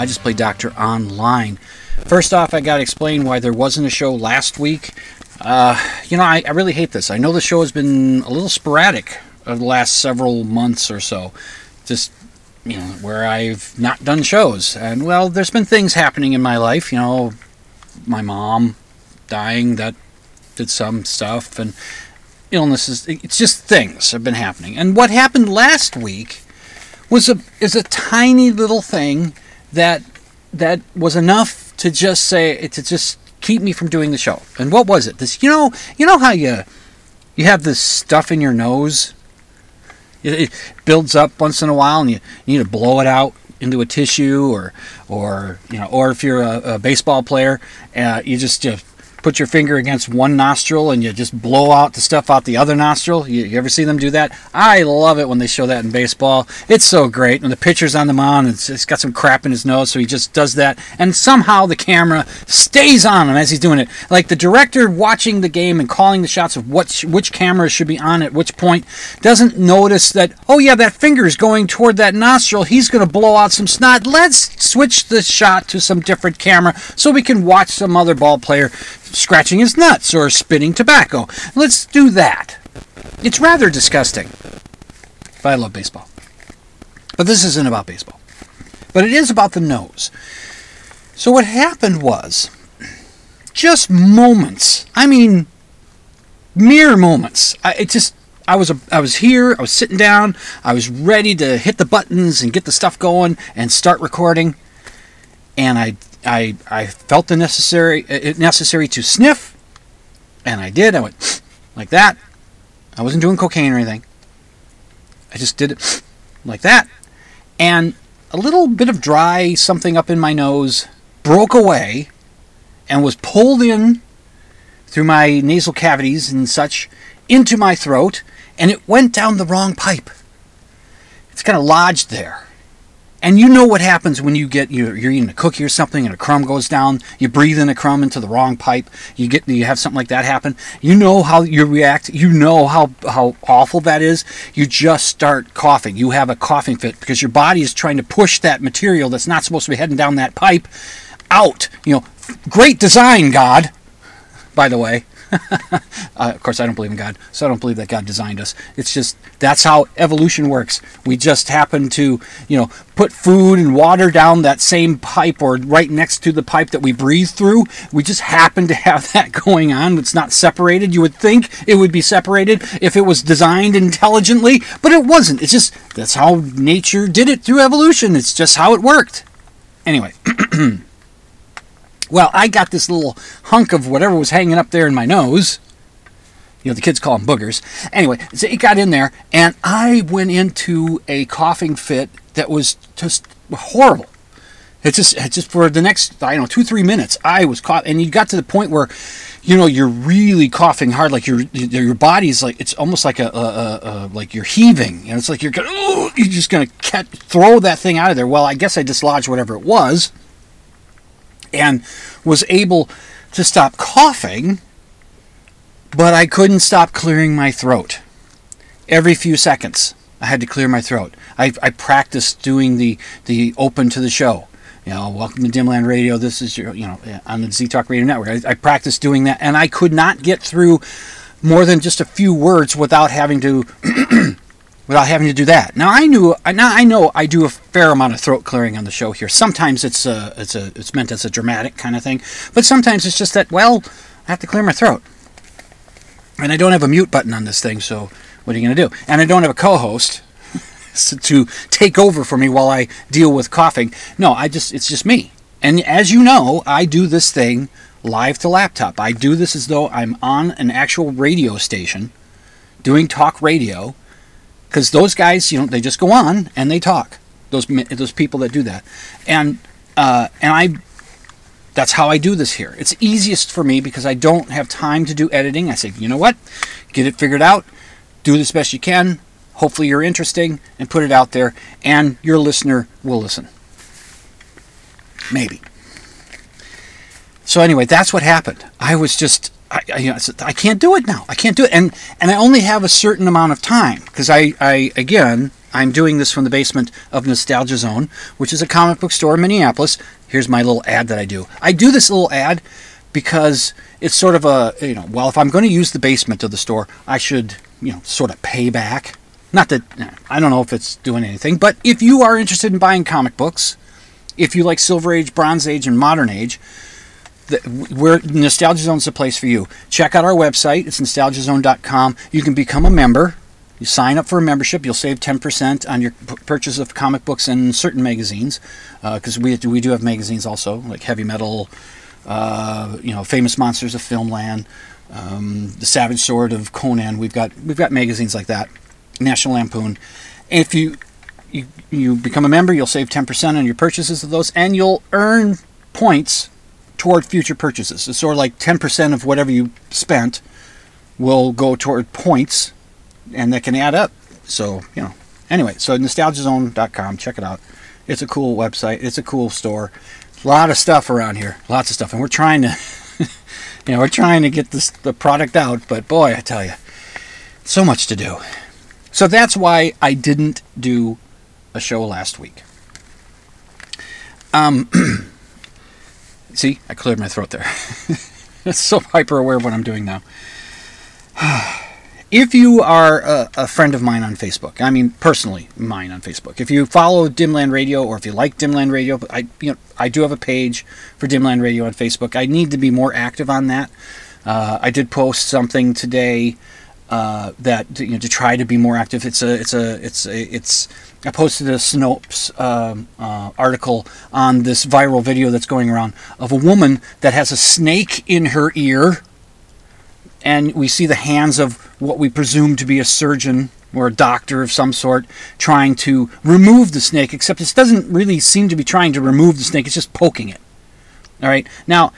I just play doctor online. First off, I got to explain why there wasn't a show last week. Uh, you know, I, I really hate this. I know the show has been a little sporadic over the last several months or so. Just you know, where I've not done shows. And well, there's been things happening in my life, you know, my mom dying that did some stuff and illnesses it's just things have been happening. And what happened last week was a is a tiny little thing that that was enough to just say to just keep me from doing the show. And what was it? This you know, you know how you you have this stuff in your nose it, builds up once in a while, and you, you need to blow it out into a tissue, or or you know, or if you're a, a baseball player, uh, you just just put your finger against one nostril and you just blow out the stuff out the other nostril. You, you, ever see them do that? I love it when they show that in baseball. It's so great. And the pitcher's on the mound and it's got some crap in his nose, so he just does that. And somehow the camera stays on him as he's doing it. Like the director watching the game and calling the shots of what which camera should be on at which point doesn't notice that, oh yeah, that finger is going toward that nostril. He's going to blow out some snot. Let's switch the shot to some different camera so we can watch some other ball player scratching his nuts or spitting tobacco. Let's do that. It's rather disgusting. But I love baseball. But this isn't about baseball. But it is about the nose. So what happened was just moments. I mean mere moments. I, it just I was a, I was here, I was sitting down, I was ready to hit the buttons and get the stuff going and start recording and I I I felt the necessary uh, it necessary to sniff, and I did. I went like that. I wasn't doing cocaine or anything. I just did it like that, and a little bit of dry something up in my nose broke away, and was pulled in through my nasal cavities and such into my throat, and it went down the wrong pipe. It's kind of lodged there. And you know what happens when you get you're, you're, eating a cookie or something and a crumb goes down. You breathe in a crumb into the wrong pipe. You get you have something like that happen. You know how you react. You know how how awful that is. You just start coughing. You have a coughing fit because your body is trying to push that material that's not supposed to be heading down that pipe out. You know, great design, God. By the way, uh, of course, I don't believe in God, so I don't believe that God designed us. It's just that's how evolution works. We just happen to, you know, put food and water down that same pipe or right next to the pipe that we breathe through. We just happen to have that going on. It's not separated. You would think it would be separated if it was designed intelligently, but it wasn't. It's just that's how nature did it through evolution. It's just how it worked. Anyway. Well, I got this little hunk of whatever was hanging up there in my nose. You know, the kids call them boogers. Anyway, so it got in there, and I went into a coughing fit that was just horrible. It just, it just for the next, I don't know, two, three minutes, I was caught, and you got to the point where, you know, you're really coughing hard, like your your body's like it's almost like a, a, a, like you're heaving, you know, it's like you're oh, you're just gonna throw that thing out of there. Well, I guess I dislodged whatever it was and was able to stop coughing, but I couldn't stop clearing my throat. Every few seconds, I had to clear my throat. I, I practiced doing the, the open to the show. You know, welcome to Dimland Radio. This is your, you know, on the Z Talk Radio Network. I, I practiced doing that, and I could not get through more than just a few words without having to without having to do that. Now I knew now I know I do a fair amount of throat clearing on the show here. Sometimes it's a it's a it's meant as a dramatic kind of thing, but sometimes it's just that well I have to clear my throat, and I don't have a mute button on this thing. So what are you going to do? And I don't have a co-host to take over for me while I deal with coughing. No, I just it's just me. And as you know, I do this thing live to laptop. I do this as though I'm on an actual radio station doing talk radio because those guys, you know, they just go on and they talk. Those those people that do that, and uh, and I, that's how I do this here. It's easiest for me because I don't have time to do editing. I say, you know what, get it figured out, do this best you can. Hopefully, you're interesting and put it out there, and your listener will listen. Maybe. So anyway, that's what happened. I was just I, I, you know, I can't do it now. I can't do it, and and I only have a certain amount of time because I, I again I'm doing this from the basement of Nostalgia Zone, which is a comic book store in Minneapolis. Here's my little ad that I do. I do this little ad because it's sort of a you know well if I'm going to use the basement of the store, I should you know sort of pay back. Not that I don't know if it's doing anything, but if you are interested in buying comic books, if you like Silver Age, Bronze Age, and Modern Age where Nostalgia Zone's the place for you. Check out our website. It's nostalgiazone.com. You can become a member. You sign up for a membership. You'll save 10% on your purchase of comic books and certain magazines, because uh, we we do have magazines also like Heavy Metal, uh, you know, Famous Monsters of Filmland, um, The Savage Sword of Conan. We've got we've got magazines like that. National Lampoon. if you you, you become a member, you'll save 10% on your purchases of those, and you'll earn points toward future purchases. It's sort of like 10% of whatever you spent will go toward points, and that can add up. So, you know, anyway, so nostalgiazone.com, check it out. It's a cool website, it's a cool store. A lot of stuff around here, lots of stuff, and we're trying to, you know, we're trying to get this the product out, but boy, I tell you, so much to do. So that's why I didn't do a show last week. Um, See, I cleared my throat there. It's so hyper aware of what I'm doing now. if you are a, a, friend of mine on Facebook, I mean personally mine on Facebook, if you follow Dimland Radio or if you like Dimland Radio, I you know I do have a page for Dimland Radio on Facebook. I need to be more active on that. Uh, I did post something today uh, that you know to try to be more active. It's a it's a it's a it's I posted a Snopes um, uh, article on this viral video that's going around of a woman that has a snake in her ear, and we see the hands of what we presume to be a surgeon or a doctor of some sort trying to remove the snake, except this doesn't really seem to be trying to remove the snake, it's just poking it. All right, now,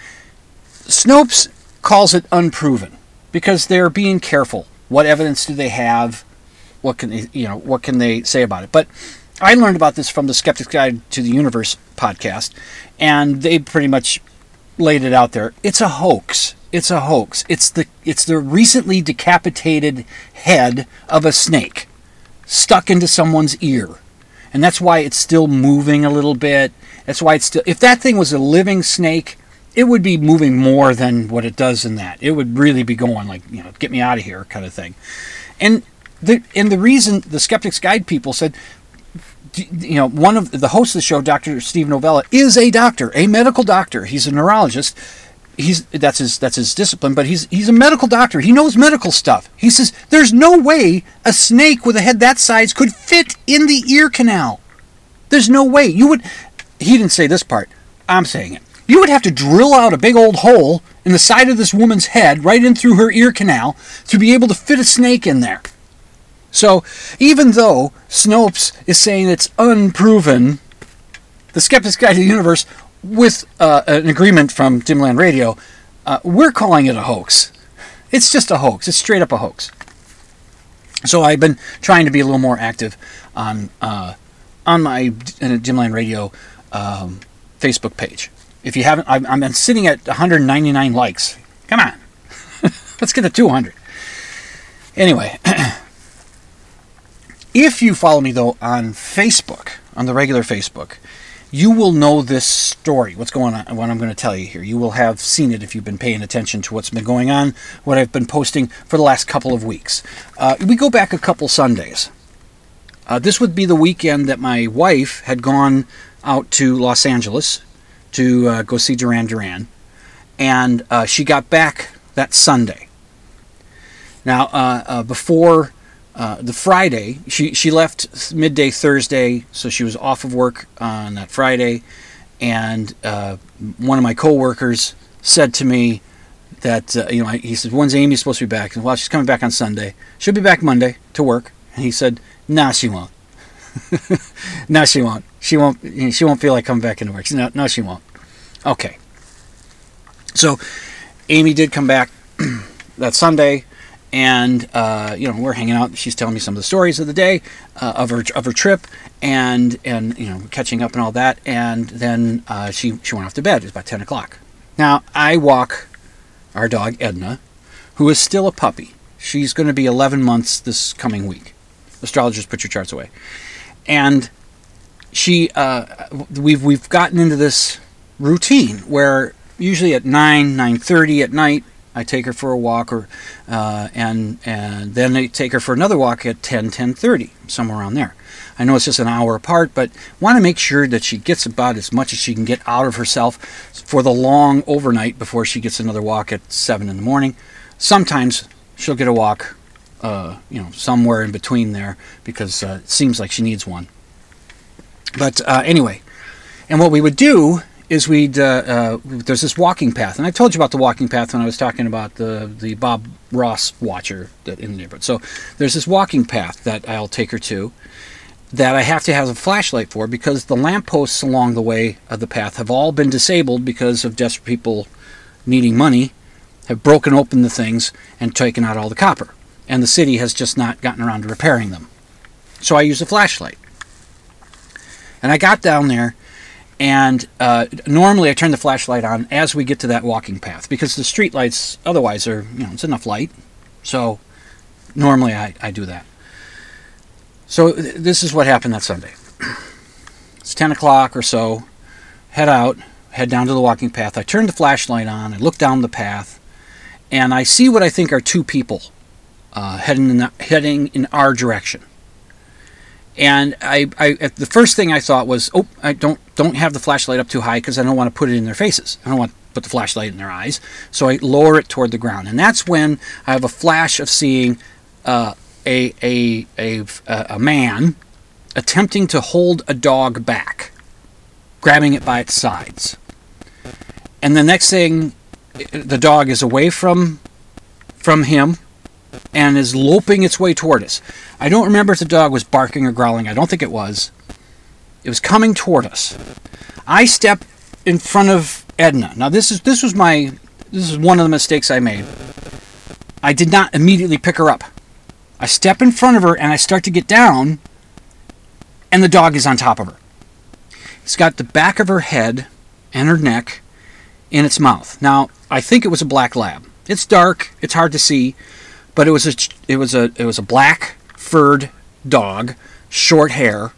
Snopes calls it unproven because they're being careful. What evidence do they have? What can they, you know what can they say about it? But I learned about this from the Skeptic's Guide to the Universe podcast, and they pretty much laid it out there. It's a hoax. It's a hoax. It's the it's the recently decapitated head of a snake stuck into someone's ear. And that's why it's still moving a little bit. That's why it's still if that thing was a living snake, it would be moving more than what it does in that. It would really be going like, you know, get me out of here kind of thing. And the, and the reason the Skeptics Guide people said, you know, one of the hosts of the show, Dr. Steve Novella, is a doctor, a medical doctor. He's a neurologist. He's that's his that's his discipline, but he's he's a medical doctor. He knows medical stuff. He says there's no way a snake with a head that size could fit in the ear canal. There's no way. You would he didn't say this part. I'm saying it. You would have to drill out a big old hole in the side of this woman's head, right in through her ear canal, to be able to fit a snake in there. So even though Snopes is saying it's unproven, the Skeptic's Guide to the Universe, with uh, an agreement from Dimland Radio, uh, we're calling it a hoax. It's just a hoax. It's straight up a hoax. So I've been trying to be a little more active on uh, on my Dimland Radio um, Facebook page. If you haven't, I'm, I'm sitting at 199 likes. Come on, let's get to 200. Anyway. If you follow me though on Facebook, on the regular Facebook, you will know this story. What's going on? What I'm going to tell you here. You will have seen it if you've been paying attention to what's been going on, what I've been posting for the last couple of weeks. Uh, we go back a couple Sundays. Uh, this would be the weekend that my wife had gone out to Los Angeles to uh, go see Duran Duran, and uh, she got back that Sunday. Now, uh, uh, before uh, the Friday, she, she left midday Thursday, so she was off of work on that Friday, and uh, one of my coworkers said to me that uh, you know he said, "When's Amy supposed to be back?" And well, she's coming back on Sunday. She'll be back Monday to work. And he said, "Nah, she won't. no, she won't. She won't. She won't feel like coming back into work. No, no, she won't." Okay. So, Amy did come back that Sunday and uh, you know we're hanging out. She's telling me some of the stories of the day uh, of her of her trip, and and you know catching up and all that. And then uh, she she went off to bed. It was about ten o'clock. Now I walk our dog Edna, who is still a puppy. She's going to be 11 months this coming week. Astrologers, put your charts away. And she, uh, we've we've gotten into this routine where usually at nine nine thirty at night I take her for a walk, or uh, and and then I take her for another walk at 10, 10.30, somewhere around there. I know it's just an hour apart, but want to make sure that she gets about as much as she can get out of herself for the long overnight before she gets another walk at seven in the morning. Sometimes she'll get a walk, uh, you know, somewhere in between there because uh, it seems like she needs one. But uh, anyway, and what we would do is we'd uh, uh, there's this walking path, and I told you about the walking path when I was talking about the the Bob Ross watcher that in the neighborhood. So there's this walking path that I'll take her to, that I have to have a flashlight for because the lampposts along the way of the path have all been disabled because of desperate people needing money, have broken open the things and taken out all the copper, and the city has just not gotten around to repairing them. So I use a flashlight, and I got down there and uh, normally I turn the flashlight on as we get to that walking path because the street lights otherwise are, you know, it's enough light. So normally I, I do that. So th- this is what happened that Sunday. It's 10 o'clock or so. Head out, head down to the walking path. I turn the flashlight on. I look down the path, and I see what I think are two people uh, heading in the, heading in our direction. And I, I, the first thing I thought was, oh, I don't don't have the flashlight up too high because I don't want to put it in their faces. I don't want to put the flashlight in their eyes. So I lower it toward the ground, and that's when I have a flash of seeing uh, a, a a a man attempting to hold a dog back, grabbing it by its sides. And the next thing, the dog is away from from him and is loping its way toward us. I don't remember if the dog was barking or growling. I don't think it was. It was coming toward us. I step in front of Edna. Now this is this was my this is one of the mistakes I made. I did not immediately pick her up. I step in front of her and I start to get down and the dog is on top of her. It's got the back of her head and her neck in its mouth. Now, I think it was a black lab. It's dark, it's hard to see, but it was a it was a it was a black furred dog, short hair.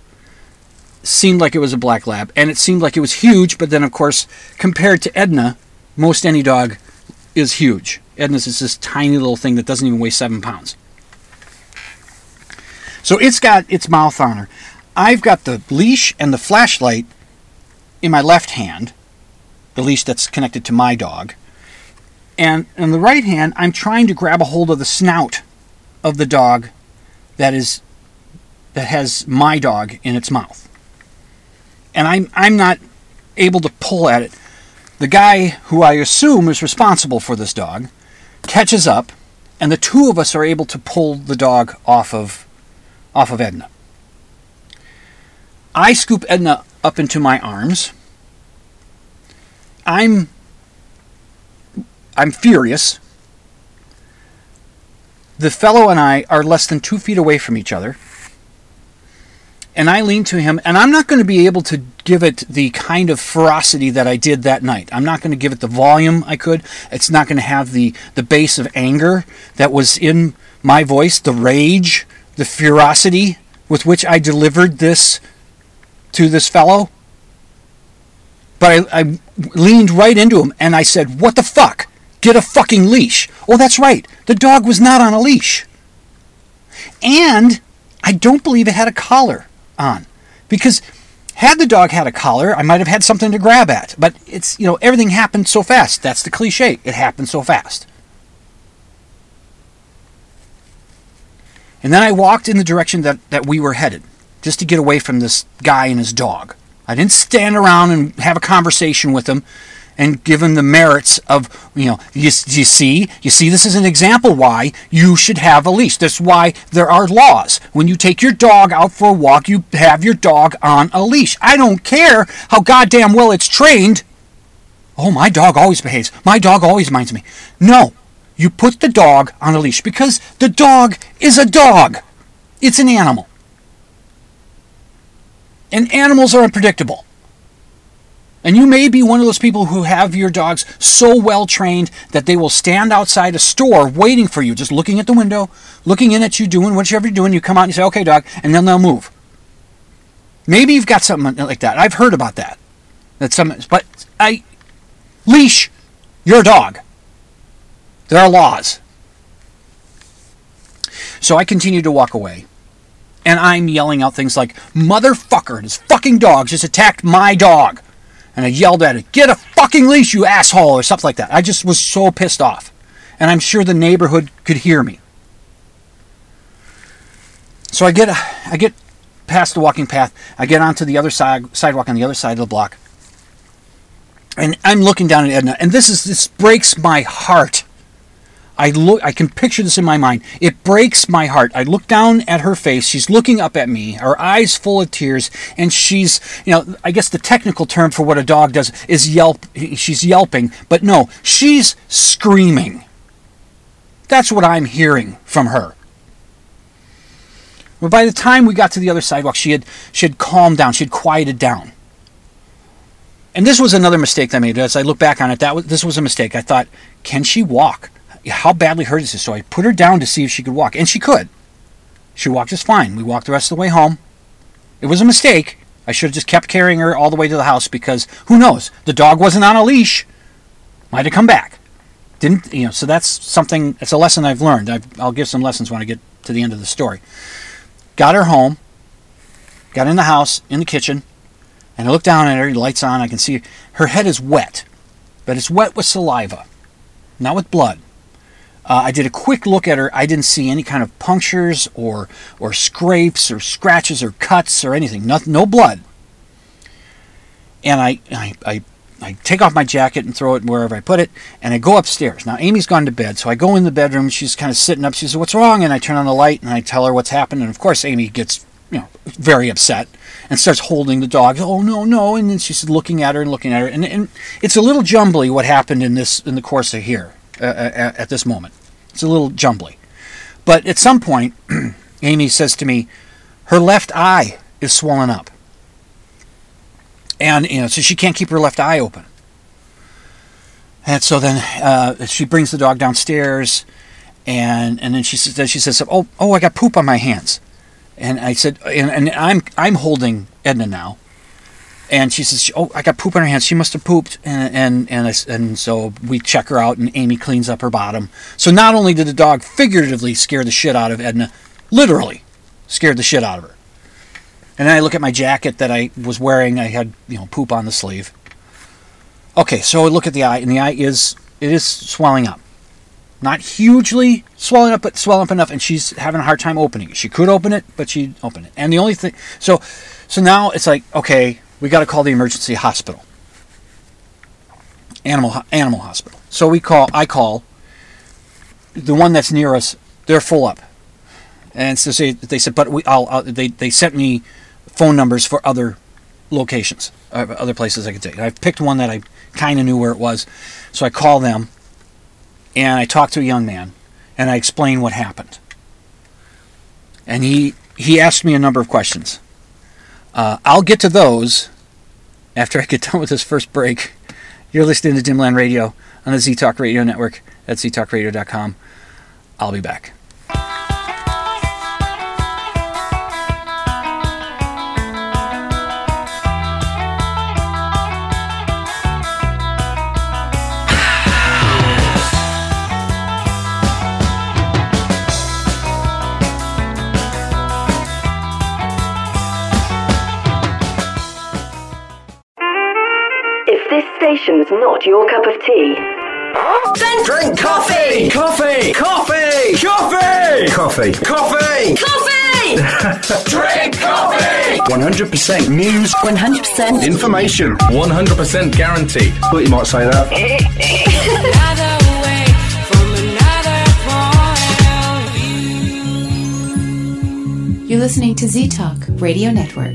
Seemed like it was a black lab, and it seemed like it was huge. But then, of course, compared to Edna, most any dog is huge. Edna's is this tiny little thing that doesn't even weigh seven pounds. So it's got its mouth on her. I've got the leash and the flashlight in my left hand, the leash that's connected to my dog. And in the right hand, I'm trying to grab a hold of the snout of the dog that is that has my dog in its mouth. And I'm I'm not able to pull at it. The guy who I assume is responsible for this dog catches up and the two of us are able to pull the dog off of off of Edna. I scoop Edna up into my arms. I'm I'm furious. The fellow and I are less than two feet away from each other. And I lean to him, and I'm not going to be able to give it the kind of ferocity that I did that night. I'm not going to give it the volume I could. It's not going to have the, the base of anger that was in my voice, the rage, the ferocity with which I delivered this to this fellow. But I, I leaned right into him and I said, What the fuck? Get a fucking leash. Oh, that's right. The dog was not on a leash. And I don't believe it had a collar on because had the dog had a collar, I might have had something to grab at. But it's, you know, everything happened so fast. That's the cliche. It happened so fast. And then I walked in the direction that, that we were headed, just to get away from this guy and his dog. I didn't stand around and have a conversation with him and give him the merits of, you know, you, you see, you see, this is an example why you should have a leash. That's why there are laws. When you take your dog out for a walk, you have your dog on a leash. I don't care how goddamn well it's trained. Oh, my dog always behaves. My dog always minds me. No, you put the dog on a leash because the dog is a dog. It's an animal. And animals are unpredictable. And you may be one of those people who have your dogs so well trained that they will stand outside a store waiting for you, just looking at the window, looking in at you, doing whatever you're doing. You come out and you say, okay, dog, and then they'll move. Maybe you've got something like that. I've heard about that. That some, but I, leash your dog. There are laws. So I continue to walk away. And I'm yelling out things like, motherfucker, this fucking dog just attacked my dog and I yelled at it, "Get a fucking leash, you asshole!" or something like that. I just was so pissed off, and I'm sure the neighborhood could hear me. So I get I get past the walking path. I get onto the other side sidewalk on the other side of the block, and I'm looking down at Edna, and this is this breaks my heart I look I can picture this in my mind. It breaks my heart. I look down at her face. She's looking up at me, her eyes full of tears, and she's, you know, I guess the technical term for what a dog does is yelp. She's yelping, but no, she's screaming. That's what I'm hearing from her. But by the time we got to the other sidewalk, she had she had calmed down. She had quieted down. And this was another mistake that I made. As I look back on it, that was, this was a mistake. I thought, can she walk? How badly hurt is this? So I put her down to see if she could walk, and she could. She walked just fine. We walked the rest of the way home. It was a mistake. I should have just kept carrying her all the way to the house because who knows? The dog wasn't on a leash. Might have come back. Didn't you know? So that's something. It's a lesson I've learned. i will give some lessons when I get to the end of the story. Got her home. Got in the house, in the kitchen, and I look down at her. Lights on. I can see her head is wet, but it's wet with saliva, not with blood. Uh, I did a quick look at her. I didn't see any kind of punctures or or scrapes or scratches or cuts or anything. No, no blood. And I, I, I, I take off my jacket and throw it wherever I put it, and I go upstairs. Now Amy's gone to bed, so I go in the bedroom. She's kind of sitting up. She says, "What's wrong?" And I turn on the light and I tell her what's happened. And of course, Amy gets you know very upset and starts holding the dog. Oh no, no! And then she's looking at her and looking at her, and, and it's a little jumbly what happened in this in the course of here uh, uh at this moment. It's a little jumbly. But at some point, Amy says to me, her left eye is swollen up. And, you know, so she can't keep her left eye open. And so then uh, she brings the dog downstairs, and and then she says, then she says, "Oh, oh, I got poop on my hands," and I said, and, and I'm I'm holding Edna now, and she says, "Oh, I got poop on her hands. She must have pooped." And and and, I, and so we check her out, and Amy cleans up her bottom. So not only did the dog figuratively scare the shit out of Edna, literally scared the shit out of her. And then I look at my jacket that I was wearing. I had you know poop on the sleeve. Okay, so I look at the eye, and the eye is it is swelling up. Not hugely swelling up, but swelling up enough, and she's having a hard time opening it. She could open it, but she'd open it. And the only thing, so, so now it's like, okay, we got to call the emergency hospital, animal animal hospital. So we call. I call the one that's near us. They're full up, and so they, they said, but we. I'll, I'll, they they sent me phone numbers for other locations, uh, other places I could take. I picked one that I kind of knew where it was, so I call them, and I talk to a young man, and I explain what happened. And he he asked me a number of questions. Uh, I'll get to those after I get done with this first break. You're listening to Dimland Radio on the Z Talk Radio Network at ztalkradio.com. I'll be back. Conversation's not your cup of tea, then drink coffee! Coffee! Coffee! Coffee! Coffee! Coffee! Coffee! drink coffee! 100% news. 100% Information. 100% guaranteed. Thought you might say that. You're listening to Z Talk Radio Network.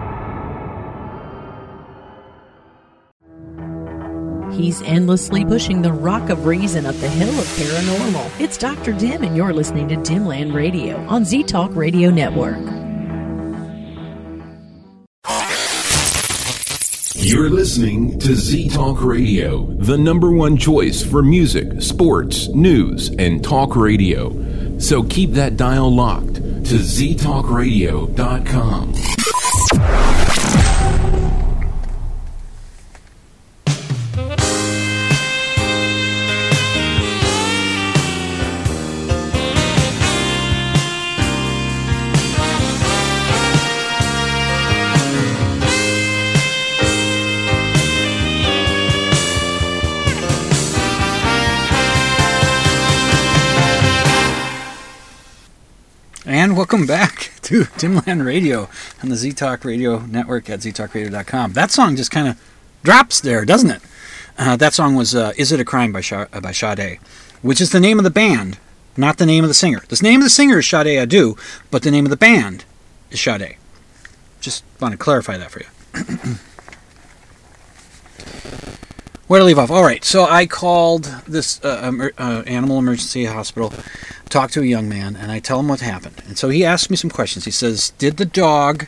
He's endlessly pushing the rock of reason up the hill of paranormal. It's Dr. Dim, and you're listening to Dimland Radio on Z Talk Radio Network. You're listening to Z Talk Radio, the number one choice for music, sports, news, and talk radio. So keep that dial locked to ztalkradio.com. welcome back to Dimland Radio on the Z Talk Radio Network at ztalkradio.com. That song just kind of drops there, doesn't it? Uh, that song was uh, "Is It a Crime" by Sha- by Sade, which is the name of the band, not the name of the singer. The name of the singer is Sade Adu, but the name of the band is Sade. Just want to clarify that for you. Where to leave off? All right, so I called this uh, uh, animal emergency hospital, talked to a young man, and I tell him what happened. And so he asked me some questions. He says, "Did the dog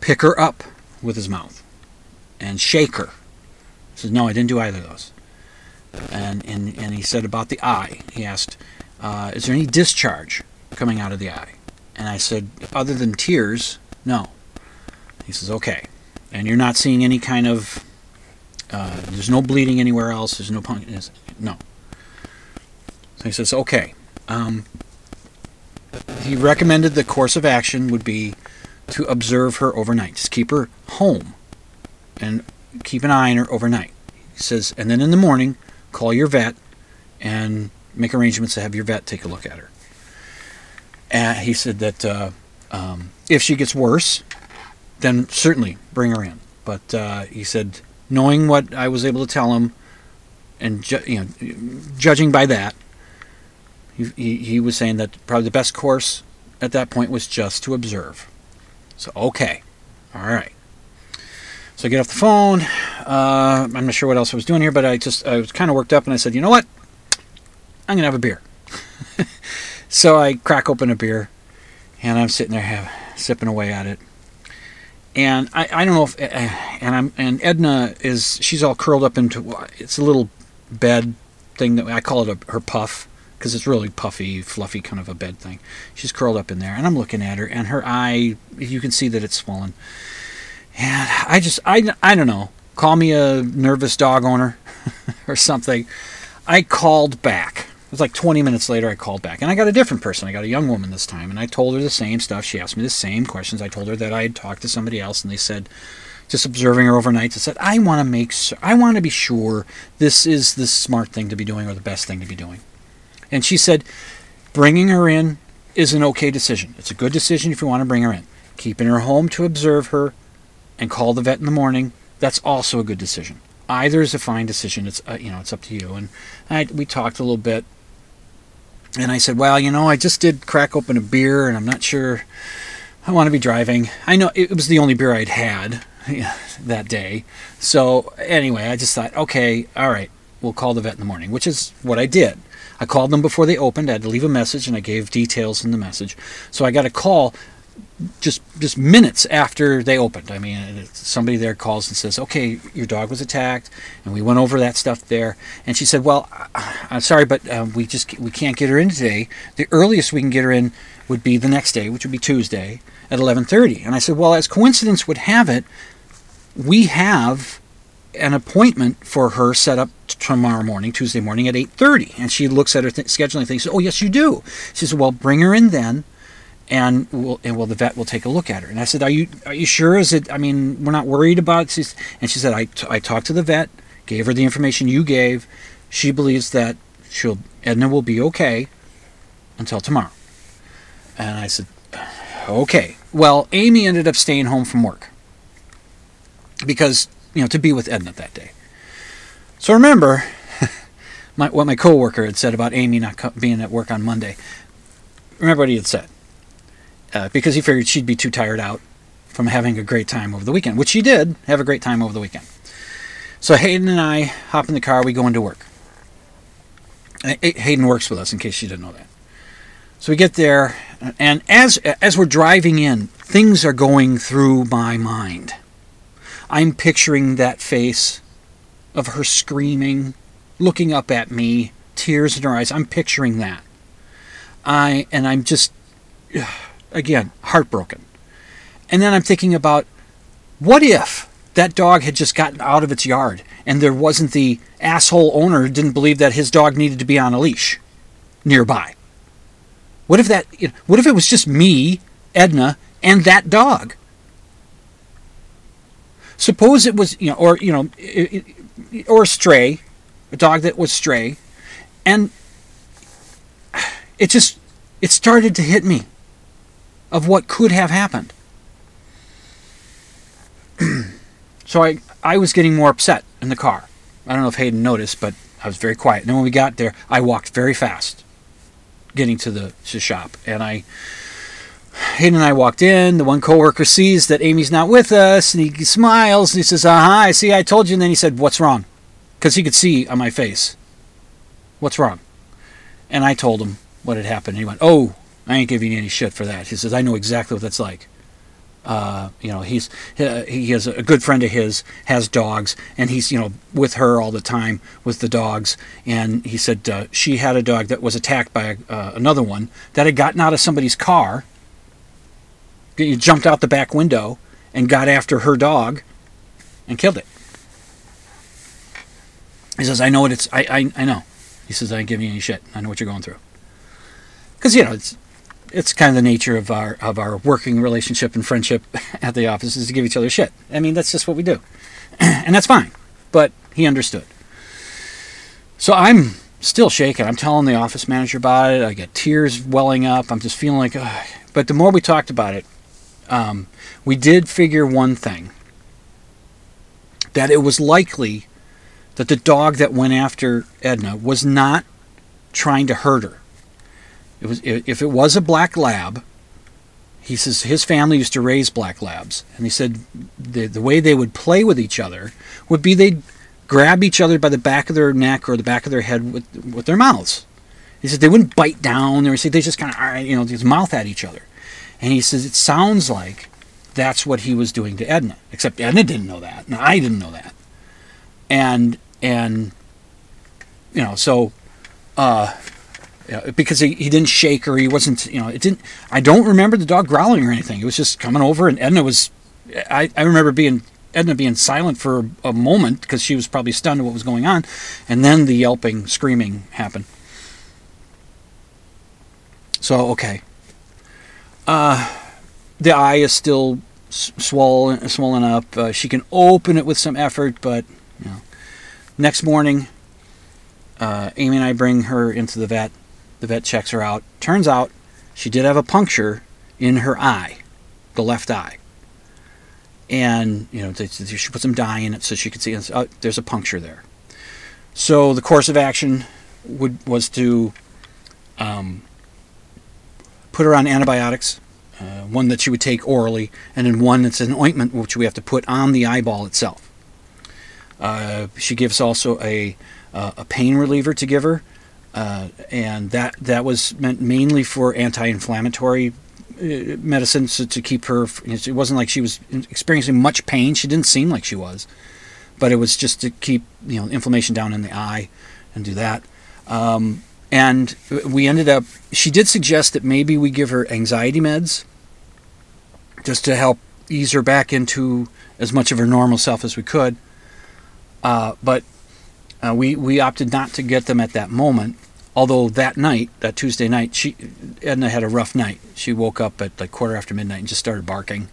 pick her up with his mouth and shake her?" He says, "No, I didn't do either of those." And and and he said about the eye. He asked, uh, "Is there any discharge coming out of the eye?" And I said, "Other than tears, no." He says, "Okay." And you're not seeing any kind of uh, there's no bleeding anywhere else. There's no punk. No. So he says, okay. Um, he recommended the course of action would be to observe her overnight. Just keep her home and keep an eye on her overnight. He says, and then in the morning, call your vet and make arrangements to have your vet take a look at her. And he said that uh, um, if she gets worse, then certainly bring her in. But uh, he said knowing what I was able to tell him, and ju- you know, judging by that, he, he, he was saying that probably the best course at that point was just to observe. So okay, all right. So I get off the phone. Uh, I'm not sure what else I was doing here, but I just I was kind of worked up, and I said, you know what? I'm gonna have a beer. so I crack open a beer, and I'm sitting there have, sipping away at it and I, I don't know if eh, eh, and I'm and Edna is she's all curled up into it's a little bed thing that I call it a, her puff because it's really puffy, fluffy kind of a bed thing. She's curled up in there, and I'm looking at her, and her eye you can see that it's swollen. And I just I I don't know. Call me a nervous dog owner or something. I called back. It was like 20 minutes later, I called back. And I got a different person. I got a young woman this time. And I told her the same stuff. She asked me the same questions. I told her that I had talked to somebody else, and they said, just observing her overnight, I said, I want to make I want to be sure this is the smart thing to be doing or the best thing to be doing. And she said, bringing her in is an okay decision. It's a good decision if you want to bring her in. Keeping her home to observe her and call the vet in the morning, that's also a good decision. Either is a fine decision. It's uh, you know it's up to you. And I, we talked a little bit, and I said, well, you know, I just did crack open a beer, and I'm not sure I want to be driving. I know it was the only beer I'd had that day. So anyway, I just thought, okay, all right, we'll call the vet in the morning, which is what I did. I called them before they opened. I had to leave a message, and I gave details in the message. So I got a call just just minutes after they opened. I mean, somebody there calls and says, "Okay, your dog was attacked," and we went over that stuff there. And she said, "Well, I'm sorry, but um, we just we can't get her in today. The earliest we can get her in would be the next day, which would be Tuesday at 11:30." And I said, "Well, as coincidence would have it, we have." an appointment for her set up tomorrow morning, Tuesday morning at 8:30. And she looks at her th- scheduling thing. Says, "Oh yes, you do." She says, "Well, bring her in then, and we'll and well the vet will take a look at her." And I said, "Are you are you sure? Is it? I mean, we're not worried about." She's- And she said, "I t- I talked to the vet, gave her the information you gave. She believes that she'll Edna will be okay until tomorrow." And I said, "Okay." Well, Amy ended up staying home from work because you know to be with Edna that day. So remember my, what my coworker had said about Amy not co- being at work on Monday. Remember what he had said, uh, because he figured she'd be too tired out from having a great time over the weekend, which she did have a great time over the weekend. So Hayden and I hop in the car. We go into work. Hayden works with us, in case you didn't know that. So we get there, and as as we're driving in, things are going through my mind. I'm picturing that face of her screaming, looking up at me, tears in her eyes. I'm picturing that. I and I'm just again heartbroken. And then I'm thinking about what if that dog had just gotten out of its yard and there wasn't the asshole owner who didn't believe that his dog needed to be on a leash nearby. What if that what if it was just me, Edna, and that dog? Suppose it was, you know, or you know, or a stray, a dog that was stray, and it just it started to hit me of what could have happened. so I I was getting more upset in the car. I don't know if Hayden noticed, but I was very quiet. And then when we got there, I walked very fast, getting to the to shop, and I Hayden and I walked in. The one coworker sees that Amy's not with us, and he smiles and he says, "Uh huh, I see. I told you." And then he said, "What's wrong?" Because he could see on my face. What's wrong? And I told him what had happened. And he went, "Oh, I ain't giving you any shit for that." He says, "I know exactly what that's like." Uh, you know, he's he has a good friend of his has dogs, and he's you know with her all the time with the dogs. And he said uh, she had a dog that was attacked by uh, another one that had gotten out of somebody's car he jumped out the back window and got after her dog and killed it. He says, I know what it's, I, I, I know. He says, I ain't giving you any shit. I know what you're going through. Because, you know, it's, it's kind of the nature of our, of our working relationship and friendship at the office is to give each other shit. I mean, that's just what we do. and that's fine. But he understood. So I'm still shaking. I'm telling the office manager about it. I get tears welling up. I'm just feeling like, ugh. but the more we talked about it, um, we did figure one thing that it was likely that the dog that went after Edna was not trying to hurt her. It was if it was a black lab. He says his family used to raise black labs, and he said the the way they would play with each other would be they'd grab each other by the back of their neck or the back of their head with with their mouths. He said they wouldn't bite down. They would say they just kind of you know just mouth at each other. And he says it sounds like that's what he was doing to Edna. Except Edna didn't know that, and I didn't know that. And and you know, so uh, know, because he, he didn't shake her, he wasn't you know, it didn't. I don't remember the dog growling or anything. It was just coming over, and Edna was. I I remember being Edna being silent for a moment because she was probably stunned at what was going on, and then the yelping, screaming happened. So okay, uh, the eye is still swollen, swollen up. Uh, she can open it with some effort, but you know. Next morning, uh, Amy and I bring her into the vet. The vet checks her out. Turns out she did have a puncture in her eye, the left eye. And you know, she put some dye in it so she could see. Uh, there's a puncture there. So the course of action would was to um, put her on antibiotics, uh, one that she would take orally, and then one that's an ointment which we have to put on the eyeball itself. Uh, she gives also a uh, a pain reliever to give her, uh, and that that was meant mainly for anti-inflammatory uh, medicines to, to keep her. It wasn't like she was experiencing much pain. She didn't seem like she was, but it was just to keep you know inflammation down in the eye and do that. Um, and we ended up. She did suggest that maybe we give her anxiety meds, just to help ease her back into as much of her normal self as we could. Uh, but uh, we we opted not to get them at that moment. Although that night, that Tuesday night, she Edna had a rough night. She woke up at like quarter after midnight and just started barking,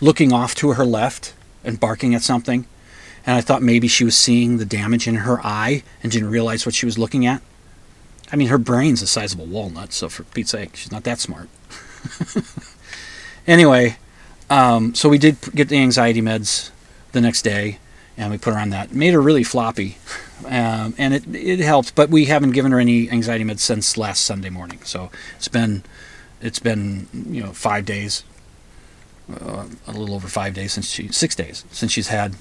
looking off to her left and barking at something. And I thought maybe she was seeing the damage in her eye and didn't realize what she was looking at. I mean, her brain's the size of a walnut, so for Pete's sake, she's not that smart. anyway, um, so we did get the anxiety meds the next day, and we put her on that. Made her really floppy, um, and it it helped. But we haven't given her any anxiety meds since last Sunday morning. So it's been it's been you know five days, uh, a little over five days since she six days since she's had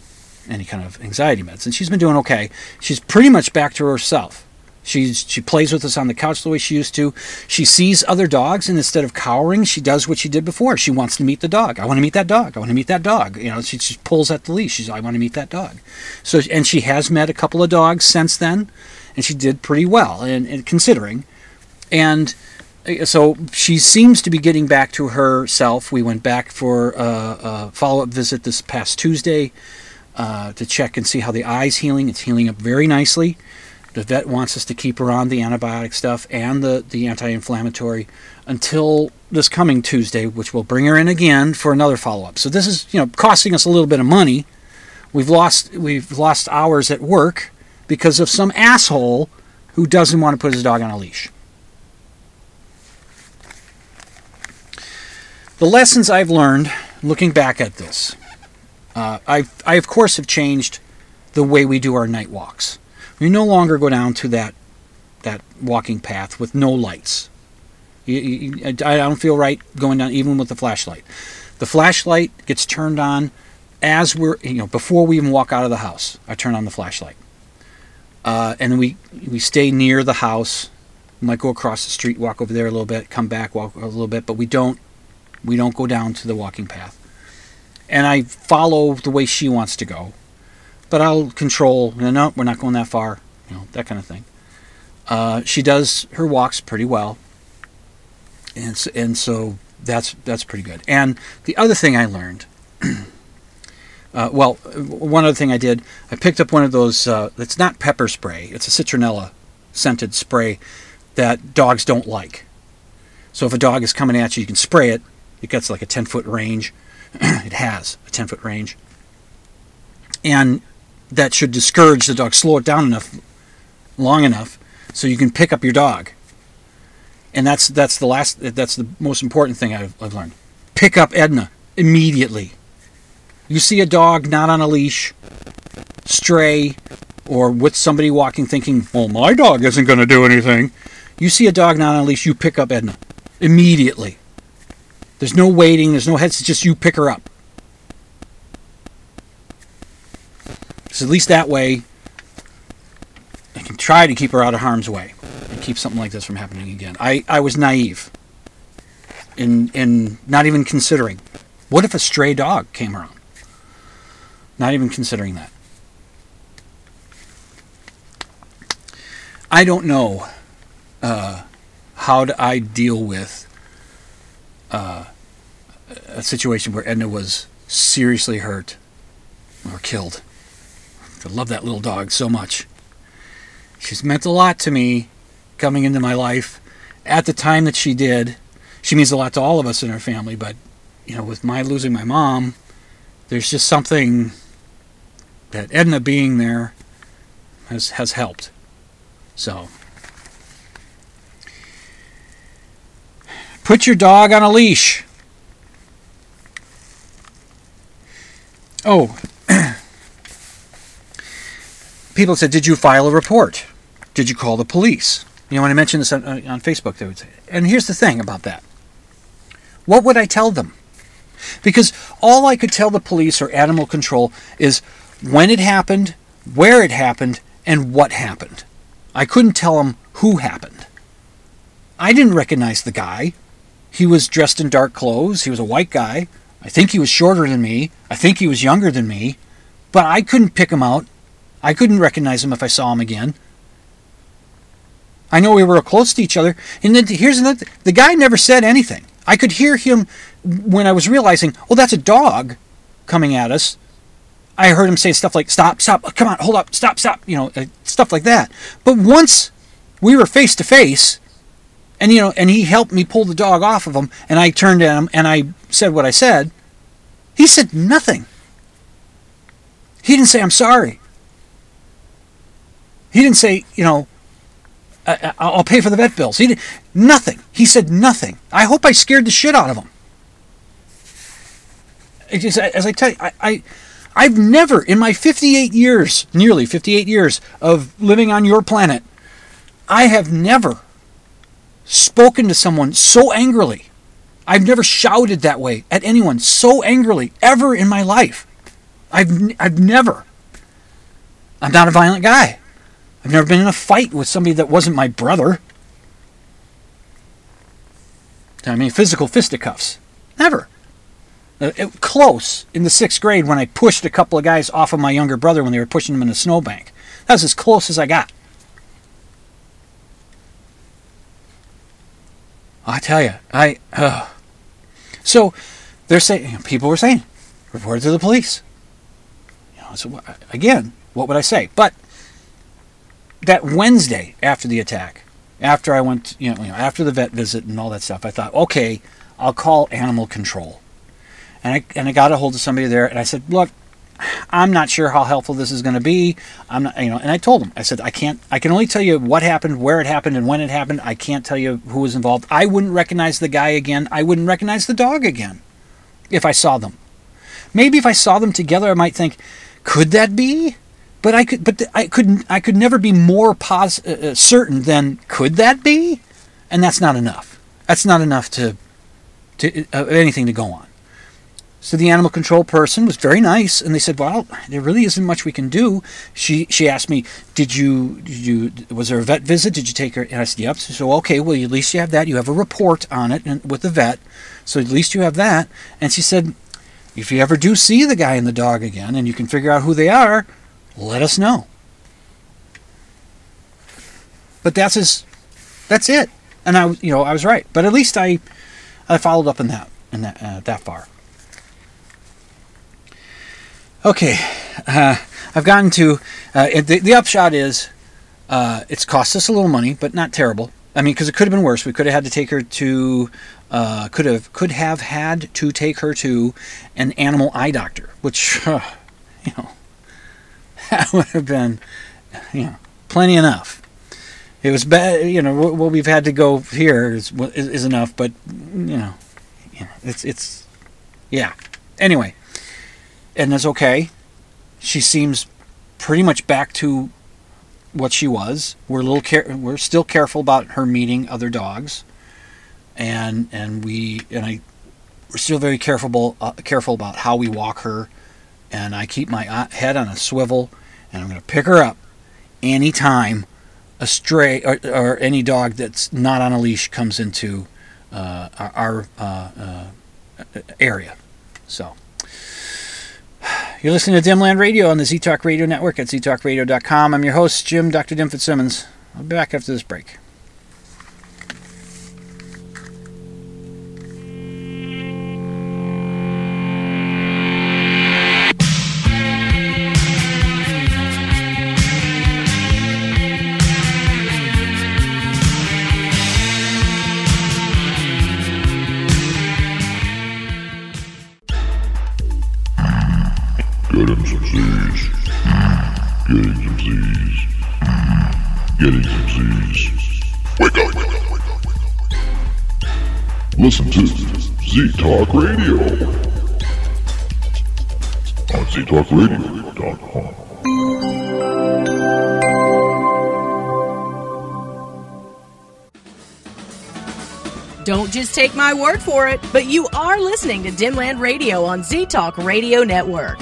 any kind of anxiety meds, and she's been doing okay. She's pretty much back to herself. She's, she plays with us on the couch the way she used to. She sees other dogs, and instead of cowering, she does what she did before. She wants to meet the dog. I want to meet that dog. I want to meet that dog. You know, she just pulls at the leash. She's, I want to meet that dog. So, and she has met a couple of dogs since then, and she did pretty well, and, considering. And uh, so she seems to be getting back to herself. We went back for a, a follow-up visit this past Tuesday uh, to check and see how the eye's healing. It's healing up very nicely. The vet wants us to keep her on the antibiotic stuff and the, the anti inflammatory until this coming Tuesday, which will bring her in again for another follow up. So this is, you know, costing us a little bit of money. We've lost we've lost hours at work because of some asshole who doesn't want to put his dog on a leash. The lessons I've learned looking back at this, uh, I, I of course have changed the way we do our night walks. We no longer go down to that that walking path with no lights. You, you, I don't feel right going down even with the flashlight. The flashlight gets turned on as we're you know before we even walk out of the house. I turn on the flashlight, uh, and we we stay near the house. We might go across the street, walk over there a little bit, come back, walk a little bit, but we don't we don't go down to the walking path. And I follow the way she wants to go but I'll control. Know, no, we're not going that far. You know, that kind of thing. Uh, she does her walks pretty well, and so, and so that's that's pretty good. And the other thing I learned, uh, well, one other thing I did, I picked up one of those. Uh, it's not pepper spray. It's a citronella scented spray that dogs don't like. So if a dog is coming at you, you can spray it. It gets like a 10 foot range. it has a 10 foot range. And that should discourage the dog. Slow it down enough, long enough, so you can pick up your dog. And that's that's the last. That's the most important thing I've, I've learned. Pick up Edna immediately. You see a dog not on a leash, stray, or with somebody walking, thinking, "Well, my dog isn't going to do anything." You see a dog not on a leash, you pick up Edna immediately. There's no waiting. There's no heads. It's just you pick her up. So at least that way, I can try to keep her out of harm's way and keep something like this from happening again. I, I was naive in in not even considering. What if a stray dog came around? Not even considering that. I don't know uh, how do I deal with uh, a situation where Edna was seriously hurt or killed. I love that little dog so much. She's meant a lot to me coming into my life at the time that she did. She means a lot to all of us in our family, but you know, with my losing my mom, there's just something that Edna being there has has helped. So put your dog on a leash. Oh, people said, "Did you file a report? Did you call the police?" You know, when I mentioned this on, uh, on Facebook, they would say. And here's the thing about that: what would I tell them? Because all I could tell the police or animal control is when it happened, where it happened, and what happened. I couldn't tell them who happened. I didn't recognize the guy. He was dressed in dark clothes. He was a white guy. I think he was shorter than me. I think he was younger than me. But I couldn't pick him out. I couldn't recognize him if I saw him again. I know we were close to each other. And then here's another the guy never said anything. I could hear him when I was realizing, oh, that's a dog coming at us. I heard him say stuff like, stop, stop, come on, hold up, stop, stop, you know, uh, stuff like that. But once we were face to face, and you know, and he helped me pull the dog off of him, and I turned at him and I said what I said. He said nothing. He didn't say I'm sorry. He didn't say, you know, I, will pay for the vet bills. He did nothing. He said nothing. I hope I scared the shit out of him. Just, as I tell you, I, I, I've never in my 58 years, nearly 58 years of living on your planet, I have never spoken to someone so angrily. I've never shouted that way at anyone so angrily ever in my life. I've, I've never. I'm not a violent guy. I've never been in a fight with somebody that wasn't my brother. I mean, physical fisticuffs. Never. Uh, it, close in the sixth grade when I pushed a couple of guys off of my younger brother when they were pushing him in a snowbank. That was as close as I got. I tell you, I. Uh. So they're saying people were saying, report it to the police. You know, so again, what would I say? But that Wednesday after the attack, after I went, you know, you know, after the vet visit and all that stuff, I thought, okay, I'll call animal control. And I and I got a hold of somebody there, and I said, look, I'm not sure how helpful this is going to be. I'm not, you know, and I told him, I said, I can't, I can only tell you what happened, where it happened, and when it happened. I can't tell you who was involved. I wouldn't recognize the guy again. I wouldn't recognize the dog again if I saw them. Maybe if I saw them together, I might think, could that be? But I could, but I could, I could never be more pos- uh, uh, certain than could that be, and that's not enough. That's not enough to, to uh, anything to go on. So the animal control person was very nice, and they said, "Well, there really isn't much we can do." She she asked me, "Did you did you was there a vet visit? Did you take her?" And I said, "Yep." So okay, well at least you have that. You have a report on it and, with the vet, so at least you have that. And she said, "If you ever do see the guy and the dog again, and you can figure out who they are, let us know. But that's his, that's it. And I, you know, I was right. But at least I, I followed up in that, in that, uh, that far. Okay, uh, I've gotten to uh, the, the upshot is uh, it's cost us a little money, but not terrible. I mean, because it could have been worse. We could have had to take her to, uh, could have could have had to take her to an animal eye doctor, which, you know, that would have been, you know, plenty enough. It was bad, you know. What we've had to go here is is enough, but you know, it's it's, yeah. Anyway, and it's okay. She seems pretty much back to what she was. We're a little care, we're still careful about her meeting other dogs, and and we and I, we're still very careful uh, careful about how we walk her and I keep my head on a swivel, and I'm going to pick her up anytime a stray or, or, any dog that's not on a leash comes into uh, our, uh, uh, area. So. You're listening to Dimland Radio on the ZTalk Radio Network at ztalkradio.com. I'm your host, Jim Dr. Dim Fitzsimmons. I'll be back after this break. Getting some Z's. Wake up! Listen to Z Talk Radio on ztalkradio.com. Don't just take my word for it, but you are listening to Dimland Radio on Z Talk Radio Network.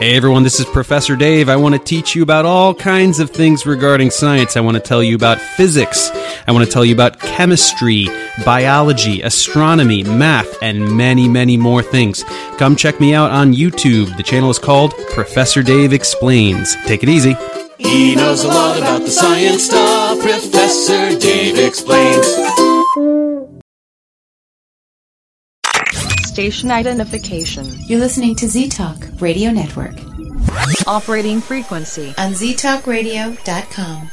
Hey everyone, this is Professor Dave. I want to teach you about all kinds of things regarding science. I want to tell you about physics. I want to tell you about chemistry, biology, astronomy, math, and many, many more things. Come check me out on YouTube. The channel is called Professor Dave Explains. Take it easy. He knows a lot about the science stuff. Professor Dave explains. Station identification. You're listening to Z Talk Radio Network Operating frequency. on ztalkradio.com.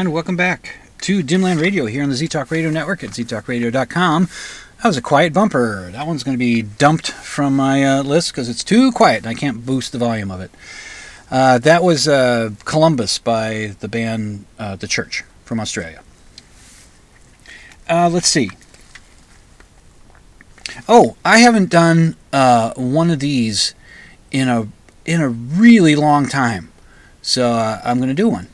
And welcome back to Dimland Radio here on the ZTalk Radio Network at ztalkradio.com. That was a quiet bumper. That one's going to be dumped from my uh, list because it's too quiet and I can't boost the volume of it. Uh, that was uh, Columbus by the band uh, The Church from Australia. Uh, let's see. Oh, I haven't done uh, one of these in a in a really long time, so I'm going to do one.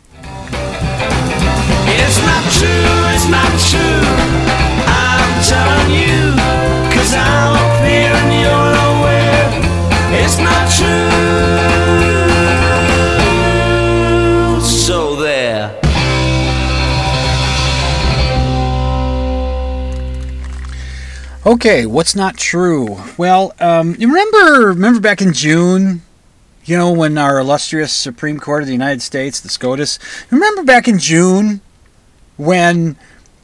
Okay, what's not true? Well, um, you remember remember back in June, you know, when our illustrious Supreme Court of the United States, the SCOTUS, remember back in June when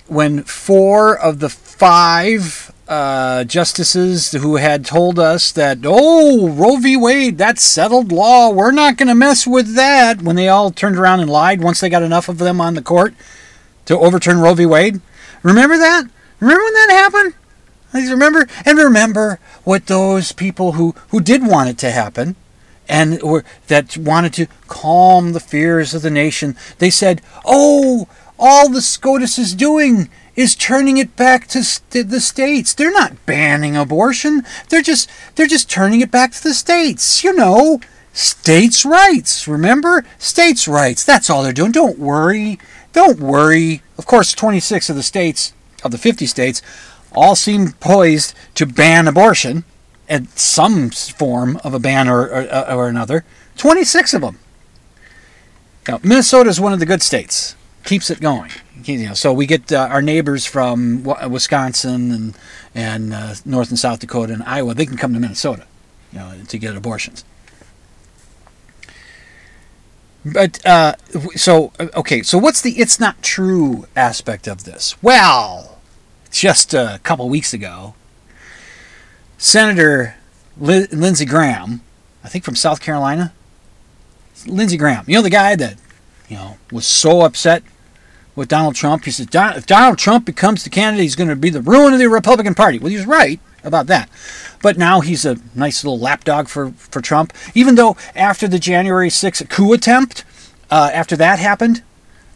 when four of the five uh, justices who had told us that oh Roe v. Wade that's settled law, we're not going to mess with that. When they all turned around and lied once they got enough of them on the court to overturn Roe v. Wade, remember that? Remember when that happened? Please remember and remember what those people who, who did want it to happen and were, that wanted to calm the fears of the nation. They said, "Oh, all the SCOTUS is doing is turning it back to st- the states. They're not banning abortion. They're just they're just turning it back to the states. You know, states' rights. Remember, states' rights. That's all they're doing. Don't worry. Don't worry. Of course, 26 of the states of the 50 states all seem poised to ban abortion at some form of a ban or, or, or another. 26 of them. Now, Minnesota is one of the good states. Keeps it going. You know, so we get uh, our neighbors from Wisconsin and and uh, North and South Dakota and Iowa. They can come to Minnesota, you know, to get abortions. But uh, so okay, so what's the "it's not true" aspect of this? Well, just a couple weeks ago, Senator Li- Lindsey Graham, I think from South Carolina, Lindsey Graham, you know the guy that you know was so upset with Donald Trump. He said "Don- if Donald Trump becomes the candidate, he's going to be the ruin of the Republican Party. Well, he was right about that. But now he's a nice little lapdog for, for Trump. Even though after the January 6th coup attempt, uh, after that happened,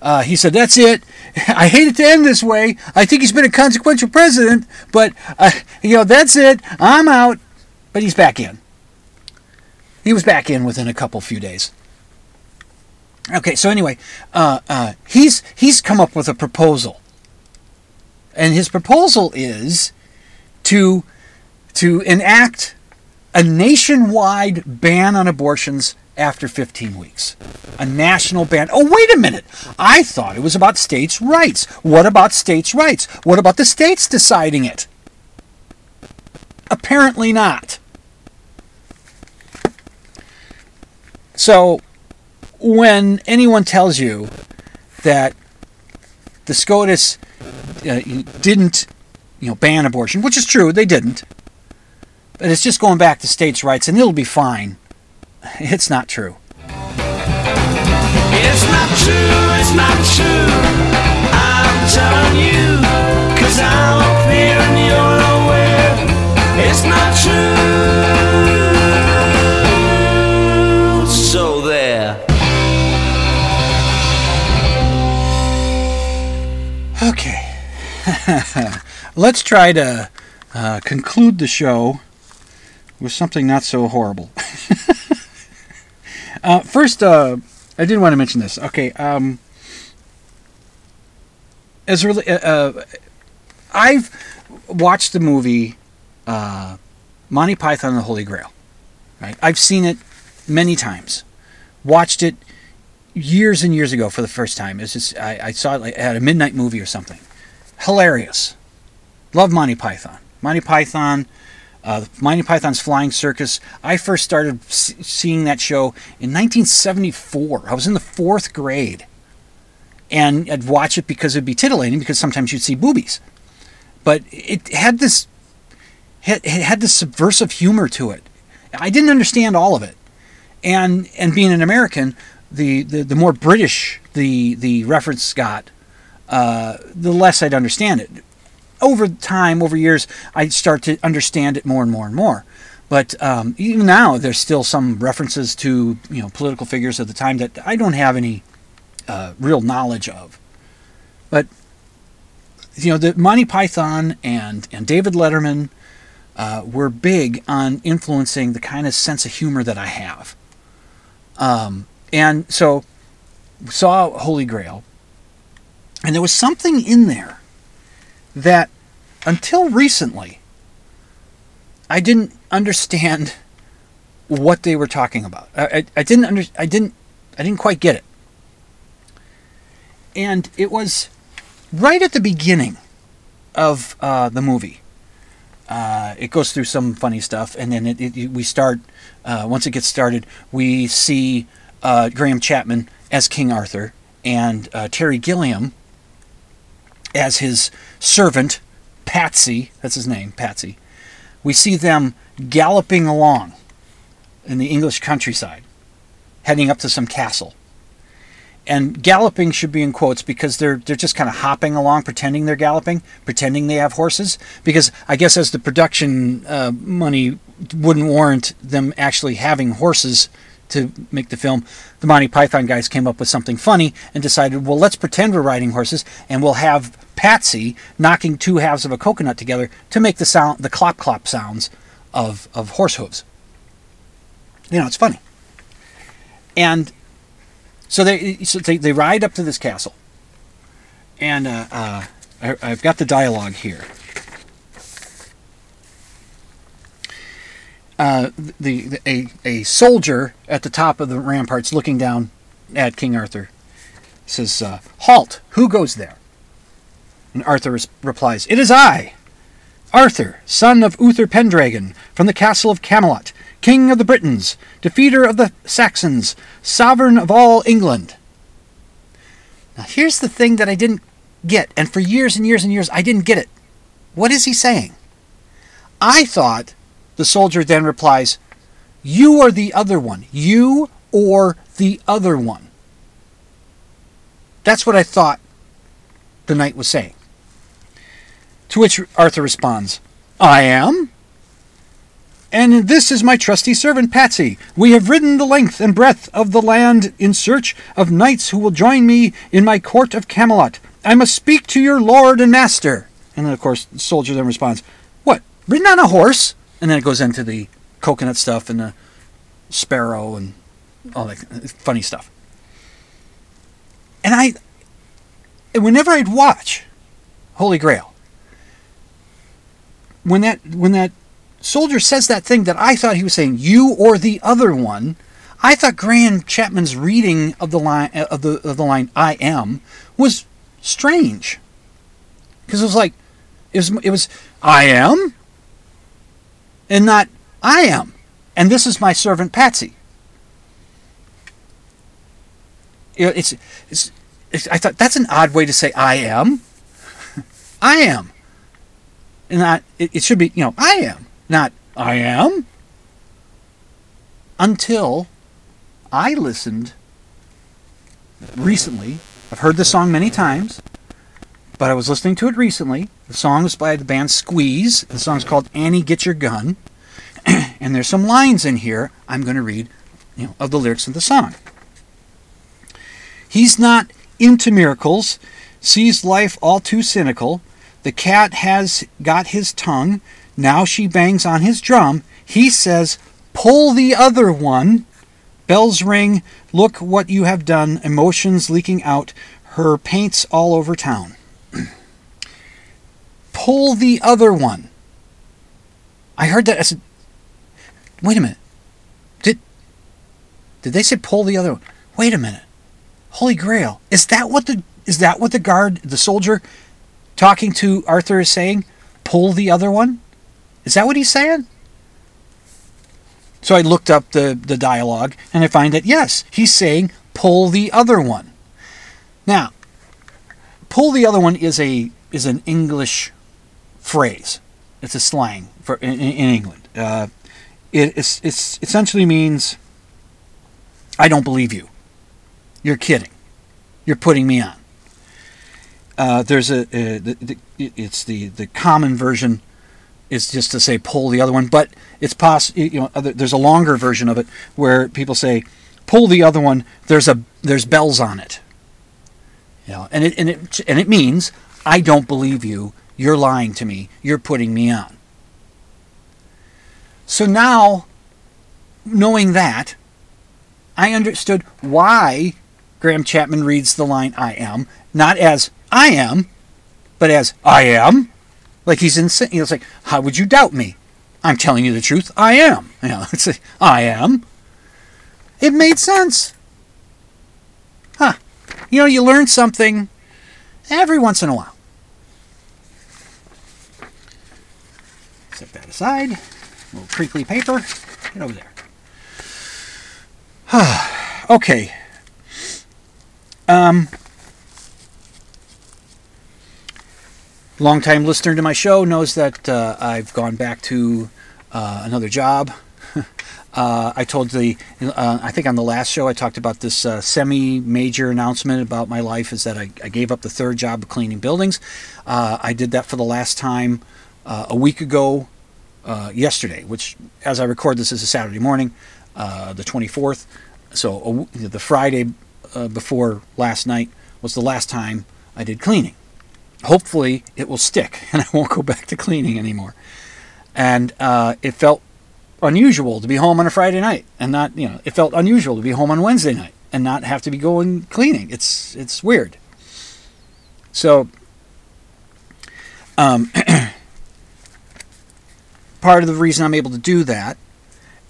uh, he said, That's it. I hate it to end this way. I think he's been a consequential president, but, uh, you know, that's it. I'm out. But he's back in. He was back in within a couple few days. Okay, so anyway, uh, uh, he's he's come up with a proposal, and his proposal is to to enact a nationwide ban on abortions after 15 weeks. A national ban. Oh, wait a minute. I thought it was about states' rights. What about states' rights? What about the states deciding it? Apparently not. So, when anyone tells you that the SCOTUS uh, didn't, you know, ban abortion, which is true, they didn't, but it's just going back to states' rights and it'll be fine. It's not true. It's not true, it's not true. I'm telling you, cause I'm up here and you're nowhere. It's not true. Okay. let's try to uh, conclude the show with something not so horrible. uh, first, uh, I did want to mention this. Okay, um, as really, uh, uh, I've watched the movie uh, Monty Python and the Holy Grail. Right, I've seen it many times. Watched it years and years ago for the first time. It's just I, I saw it like at a midnight movie or something. Hilarious. Love Monty Python. Monty Python. Uh, Monty Python's Flying Circus. I first started s- seeing that show in 1974. I was in the fourth grade, and I'd watch it because it'd be titillating because sometimes you'd see boobies, but it had this it had this subversive humor to it. I didn't understand all of it, and and being an American, the the, the more British the the reference got, uh, the less I'd understand it. Over time, over years, I start to understand it more and more and more. But um, even now, there's still some references to you know political figures of the time that I don't have any uh, real knowledge of. But you know, the Monty Python and and David Letterman uh, were big on influencing the kind of sense of humor that I have. Um, and so saw Holy Grail, and there was something in there that until recently I didn't understand what they were talking about. I, I, I didn't under, I didn't I didn't quite get it. And it was right at the beginning of uh, the movie. Uh, it goes through some funny stuff, and then it, it, we start. Uh, once it gets started, we see uh, Graham Chapman as King Arthur and uh, Terry Gilliam as his servant, Patsy. That's his name, Patsy. We see them galloping along in the English countryside, heading up to some castle. And galloping should be in quotes because they're they're just kind of hopping along, pretending they're galloping, pretending they have horses. Because I guess as the production uh, money wouldn't warrant them actually having horses to make the film, the Monty Python guys came up with something funny and decided, well, let's pretend we're riding horses, and we'll have Patsy knocking two halves of a coconut together to make the sound, the clop clop sounds of of horse hooves. You know, it's funny. And so they so they, they ride up to this castle, and uh, uh, I, I've got the dialogue here. Uh, the, the a, a soldier at the top of the ramparts looking down at King Arthur says, uh, "Halt! Who goes there?" And Arthur res- replies, "It is I, Arthur, son of Uther Pendragon, from the castle of Camelot, king of the Britons, defeater of the Saxons, sovereign of all England." Now here's the thing that I didn't get, and for years and years and years I didn't get it. What is he saying? I thought the soldier then replies, You are the other one. You or the other one. That's what I thought the knight was saying. To which Arthur responds, I am. And this is my trusty servant Patsy. We have ridden the length and breadth of the land in search of knights who will join me in my court of Camelot. I must speak to your lord and master. And then, of course, the soldier then responds, What? Ridden on a horse? And then it goes into the coconut stuff and the sparrow and all that funny stuff. And I, and whenever I'd watch Holy Grail, when that when that soldier says that thing that I thought he was saying, you or the other one, I thought Graham Chapman's reading of the line uh, of the of the line "I am" was strange because it was like it was it was I am and not I am. And this is my servant Patsy. You know, it's, it's, it's, I thought that's an odd way to say I am. I am. And not, it, it should be, you know, I am, not I am. Until I listened recently. I've heard the song many times, but I was listening to it recently. The song is by the band Squeeze. The song's called Annie Get Your Gun. and there's some lines in here I'm going to read you know, of the lyrics of the song. He's not into miracles, sees life all too cynical. The cat has got his tongue. Now she bangs on his drum. He says, Pull the other one. Bells ring. Look what you have done. Emotions leaking out. Her paints all over town. Pull the other one. I heard that. I said, Wait a minute. Did did they say pull the other one? Wait a minute. Holy Grail. Is that what the is that what the guard, the soldier talking to Arthur is saying? Pull the other one? Is that what he's saying? So I looked up the, the dialogue and I find that yes, he's saying pull the other one. Now, pull the other one is a is an English phrase. It's a slang for in, in England. Uh, it it's, it's essentially means I don't believe you. You're kidding. You're putting me on. Uh, there's a, a the, the, it's the the common version is just to say pull the other one, but it's poss you know other, there's a longer version of it where people say pull the other one. There's a there's bells on it. You know, and it and it and it means I don't believe you. You're lying to me. You're putting me on. So now, knowing that, I understood why Graham Chapman reads the line I am, not as I am, but as I am. Like he's insane. You know, it's like, how would you doubt me? I'm telling you the truth. I am. You know, it's like, I am. It made sense. You know, you learn something every once in a while. Set that aside. A little crinkly paper. Get over there. okay. Um, longtime listener to my show knows that uh, I've gone back to uh, another job. Uh, I told the, uh, I think on the last show I talked about this uh, semi-major announcement about my life is that I, I, gave up the third job of cleaning buildings. Uh, I did that for the last time a week ago, yesterday, which as I record this is a Saturday morning, the 24th. So the Friday before last night was the last time I did cleaning hopefully it will stick and I won't go back to cleaning anymore. And uh, it felt unusual to be home on a Friday night and not, you know, it felt unusual to be home on Wednesday night and not have to be going cleaning. It's it's weird. So, um, part of the reason I'm able to do that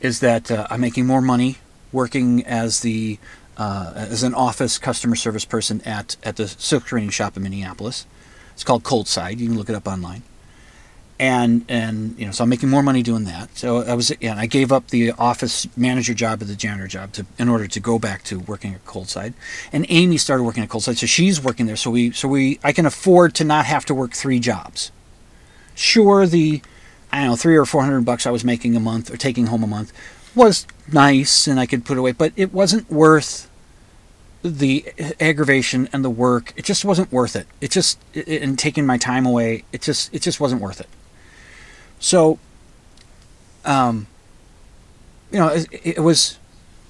is that uh, I'm making more money working as the uh, as an office customer service person at at the silk screening shop in Minneapolis. It's called Coldside. You can look it up online. And and you know, so I'm making more money doing that. So I was and I gave up the office manager job or the janitor job to in order to go back to working at Coldside. And Amy started working at Coldside, so she's working there. So we so we I can afford to not have to work three jobs. Sure, the I don't know three or four hundred bucks I was making a month or taking home a month was nice, and I could put away, but it wasn't worth the aggravation and the work it just wasn't worth it it just and taking my time away it just it just wasn't worth it so um you know it, it was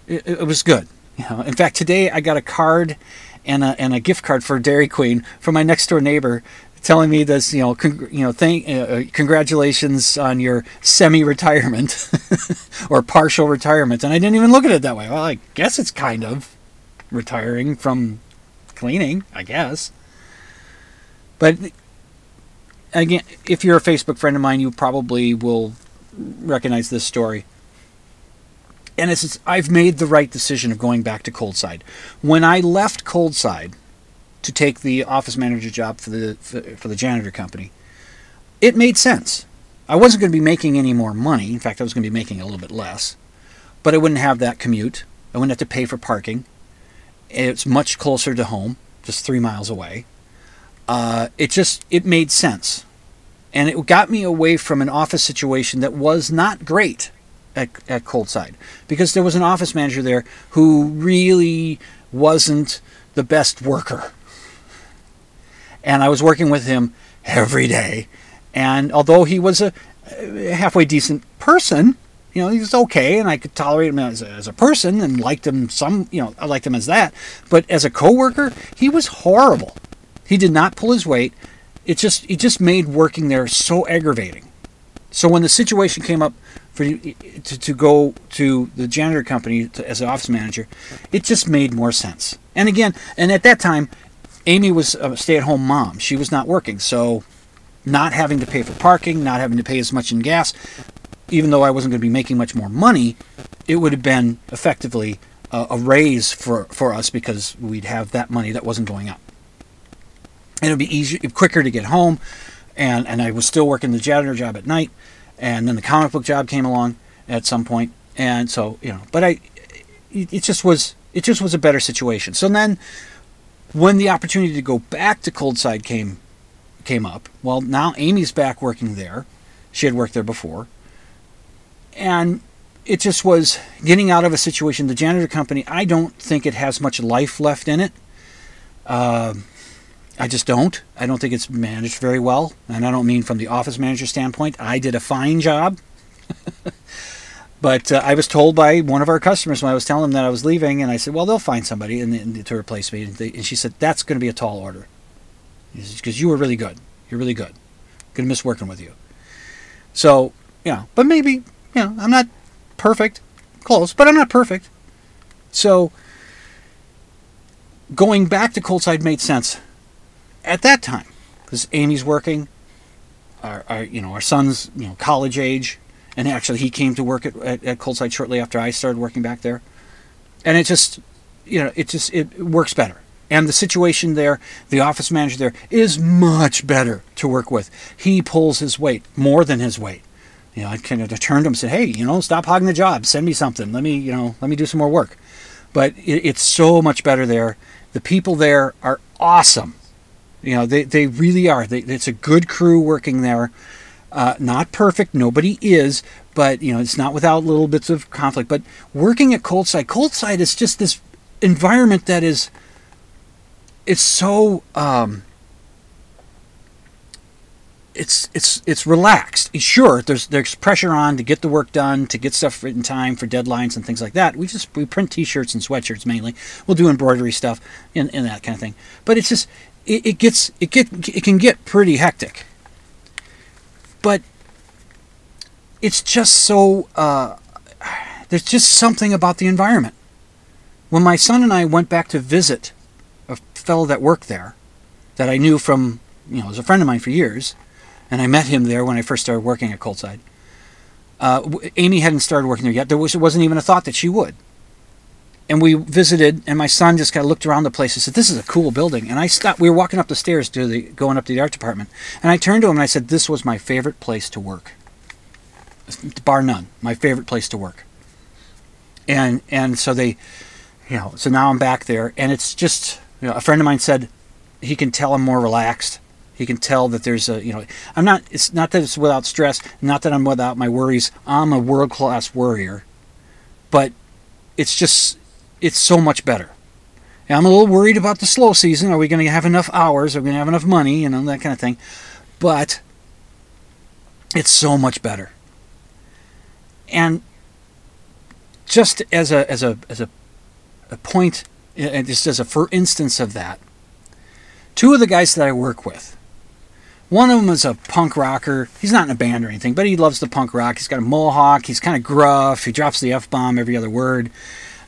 it, it, was good. You know in fact today i got a card and a, and a gift card for dairy queen from my next door neighbor telling me this you know you know thank uh, uh congratulations on your semi-retirement or partial retirement. And i didn't even look at it that way. Well i guess it's kind of retiring from cleaning, I guess. But again, if you're a Facebook friend of mine, you probably will recognize this story. And it's, I've made the right decision of going back to Coldside. When I left Coldside to take the office manager job for the for, for the janitor company, it made sense. I wasn't going to be making any more money. In fact, I was going to be making a little bit less. But I wouldn't have that commute. I wouldn't have to pay for parking. It's much closer to home, just three miles away. Uh, it just it made sense, and it got me away from an office situation that was not great at, at Coldside because there was an office manager there who really wasn't the best worker, and I was working with him every day, and although he was a halfway decent person, you know, he was okay, and I could tolerate him as a, as a person and liked him some, you know, I liked him as that. But as a coworker, he was horrible. He did not pull his weight. It just it just made working there so aggravating. So when the situation came up for you to, to go to the janitor company to, as an office manager, it just made more sense. And again, and at that time, Amy was a stay-at-home mom. She was not working, so not having to pay for parking, not having to pay as much in gas, even though I wasn't going to be making much more money, it would have been effectively a, a raise for, for us because we'd have that money that wasn't going up. And it would be easier, quicker to get home. And, and I was still working the janitor job at night. And then the comic book job came along at some point. And so, you know, but I, it, it just was, it just was a better situation. So then when the opportunity to go back to Coldside came, came up, well, now Amy's back working there. She had worked there before. And it just was getting out of a situation. The janitor company, I don't think it has much life left in it. Uh, I just don't. I don't think it's managed very well. And I don't mean from the office manager standpoint. I did a fine job. but uh, I was told by one of our customers when I was telling them that I was leaving, and I said, well, they'll find somebody and, and to replace me. And, they, and she said, that's going to be a tall order. Because you were really good. You're really good. Going to miss working with you. So, you know, but maybe, you know, I'm not perfect. Close, but I'm not perfect. So, going back to Coldside made sense at that time because Amy's working. Our, our, you know, our son's you know college age, and actually he came to work at, at, at Coldside shortly after I started working back there, and it just, you know, it just it works better. And the situation there, the office manager there is much better to work with. He pulls his weight more than his weight. You know, I kind of turned to him and said, "Hey, you know, stop hogging the job. Send me something. Let me, you know, let me do some more work." But it, it's so much better there. The people there are awesome. You know, they, they really are. They, it's a good crew working there. Uh, not perfect, nobody is, but you know, it's not without little bits of conflict. But working at Coldside, Coldside is just this environment that is, it's so, um, it's it's it's relaxed. Sure, there's there's pressure on to get the work done, to get stuff in time for deadlines and things like that. We just we print T-shirts and sweatshirts mainly. We'll do embroidery stuff and, and that kind of thing. But it's just it, it gets it get it can get pretty hectic. But it's just so uh, there's just something about the environment. When my son and I went back to visit a fellow that worked there, that I knew from you know was a friend of mine for years and I met him there when I first started working at Coldside. Uh, Amy hadn't started working there yet. There was, wasn't even a thought that she would. And we visited, and my son just kind of looked around the place and said, "This is a cool building." And I stopped. We were walking up the stairs to the going up to the art department, and I turned to him and I said, "This was my favorite place to work, bar none. My favorite place to work." And and so they, you know, so now I'm back there, and it's just you know, a friend of mine said he can tell I'm more relaxed he can tell that there's a, you know, I'm not, it's not that it's without stress, not that I'm without my worries. I'm a world class worrier. But it's just, it's so much better. I'm a little worried about the slow season. Are we going to have enough hours? Are we going to have enough money? You know, that kind of thing. But it's so much better. And just as a, as a, as a, a point, just as a for instance of that, two of the guys that I work with, one of them is a punk rocker. He's not in a band or anything, but he loves the punk rock. He's got a mohawk. He's kind of gruff. He drops the f bomb every other word.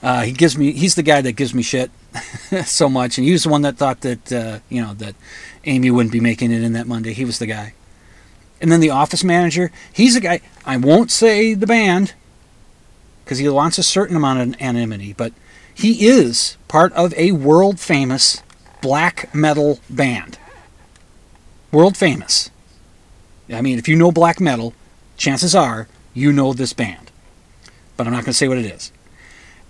Uh, he gives me. He's the guy that gives me shit so much, and he was the one that thought that uh, you know that Amy wouldn't be making it in that Monday. He was the guy. And then the office manager. He's a guy. I won't say the band because he wants a certain amount of anonymity, but he is part of a world famous black metal band world famous. I mean, if you know black metal, chances are you know this band. But I'm not going to say what it is.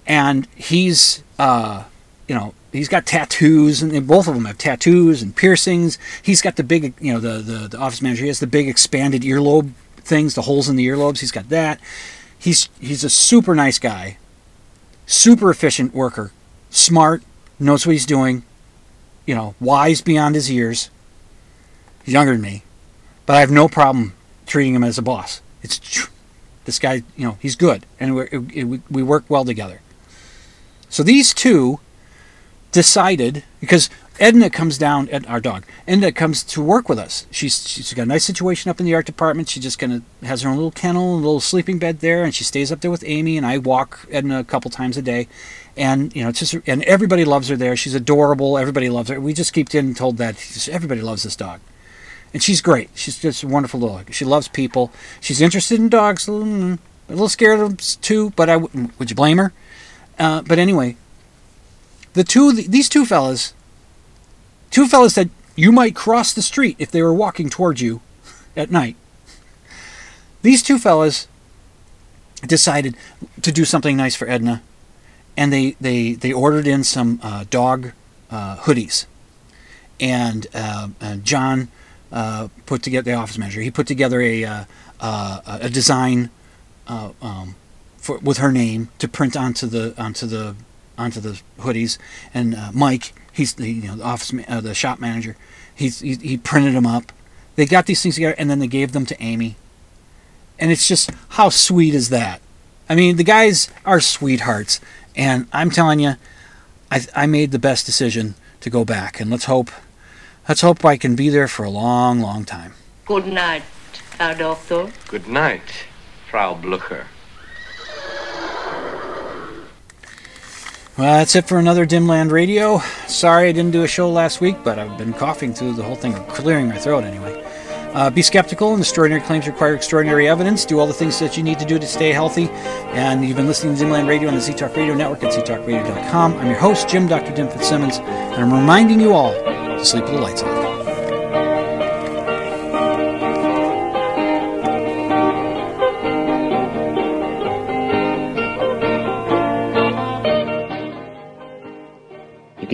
And he's, uh, you know, he's got tattoos, and both of them have tattoos and piercings. He's got the big, you know, the, the, the office manager, he has the big expanded earlobe things, the holes in the earlobes. He's got that. He's, he's a super nice guy, super efficient worker, smart, knows what he's doing, you know, wise beyond his years. He's younger than me, but I have no problem treating him as a boss. It's this guy, you know, he's good, and we we work well together. So these two decided because Edna comes down at our dog. Edna comes to work with us. She's she's got a nice situation up in the art department. She just kind of has her own little kennel, and a little sleeping bed there, and she stays up there with Amy. And I walk Edna a couple times a day, and you know, it's just and everybody loves her there. She's adorable. Everybody loves her. We just keep getting told that just, everybody loves this dog, and she's great. She's just a wonderful dog. She loves people. She's interested in dogs. A little, scared of them too, but I would you blame her? Uh, but anyway, the two these two fellas two fellas said you might cross the street if they were walking towards you at night. These two fellas decided to do something nice for edna and they they they ordered in some uh, dog uh, hoodies. And, uh, john uh, put together the office manager he put together a uh, a design um, for, with her name to print onto the onto the onto the hoodies. And uh, Mike, he's the you know the office uh, the shop manager. He's he, he printed them up. They got these things together, and then they gave them to Amy. And it's just how sweet is that? I mean, the guys are sweethearts, and I'm telling you, I I made the best decision to go back, and let's hope, let's hope I can be there for a long, long time. Good night, Herr Doctor. Good night, Frau Blucher. Well, that's it for another Dimland Radio. Sorry I didn't do a show last week, but I've been coughing through the whole thing, clearing my throat anyway. Uh, be skeptical, and extraordinary claims require extraordinary evidence. Do all the things that you need to do to stay healthy. And you've been listening to Dimland Radio on the Z Talk Radio Network at ztalkradio.com. I'm your host, Jim Dr. Dim Fitzsimmons, and I'm reminding you all to sleep with the lights on.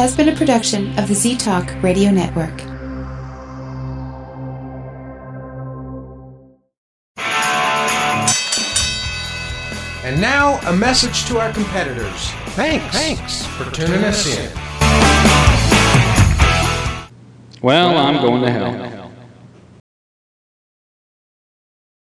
Has been a production of the Z Talk Radio Network. And now, a message to our competitors. Thanks. Thanks for tuning us in. Well, I'm going to hell.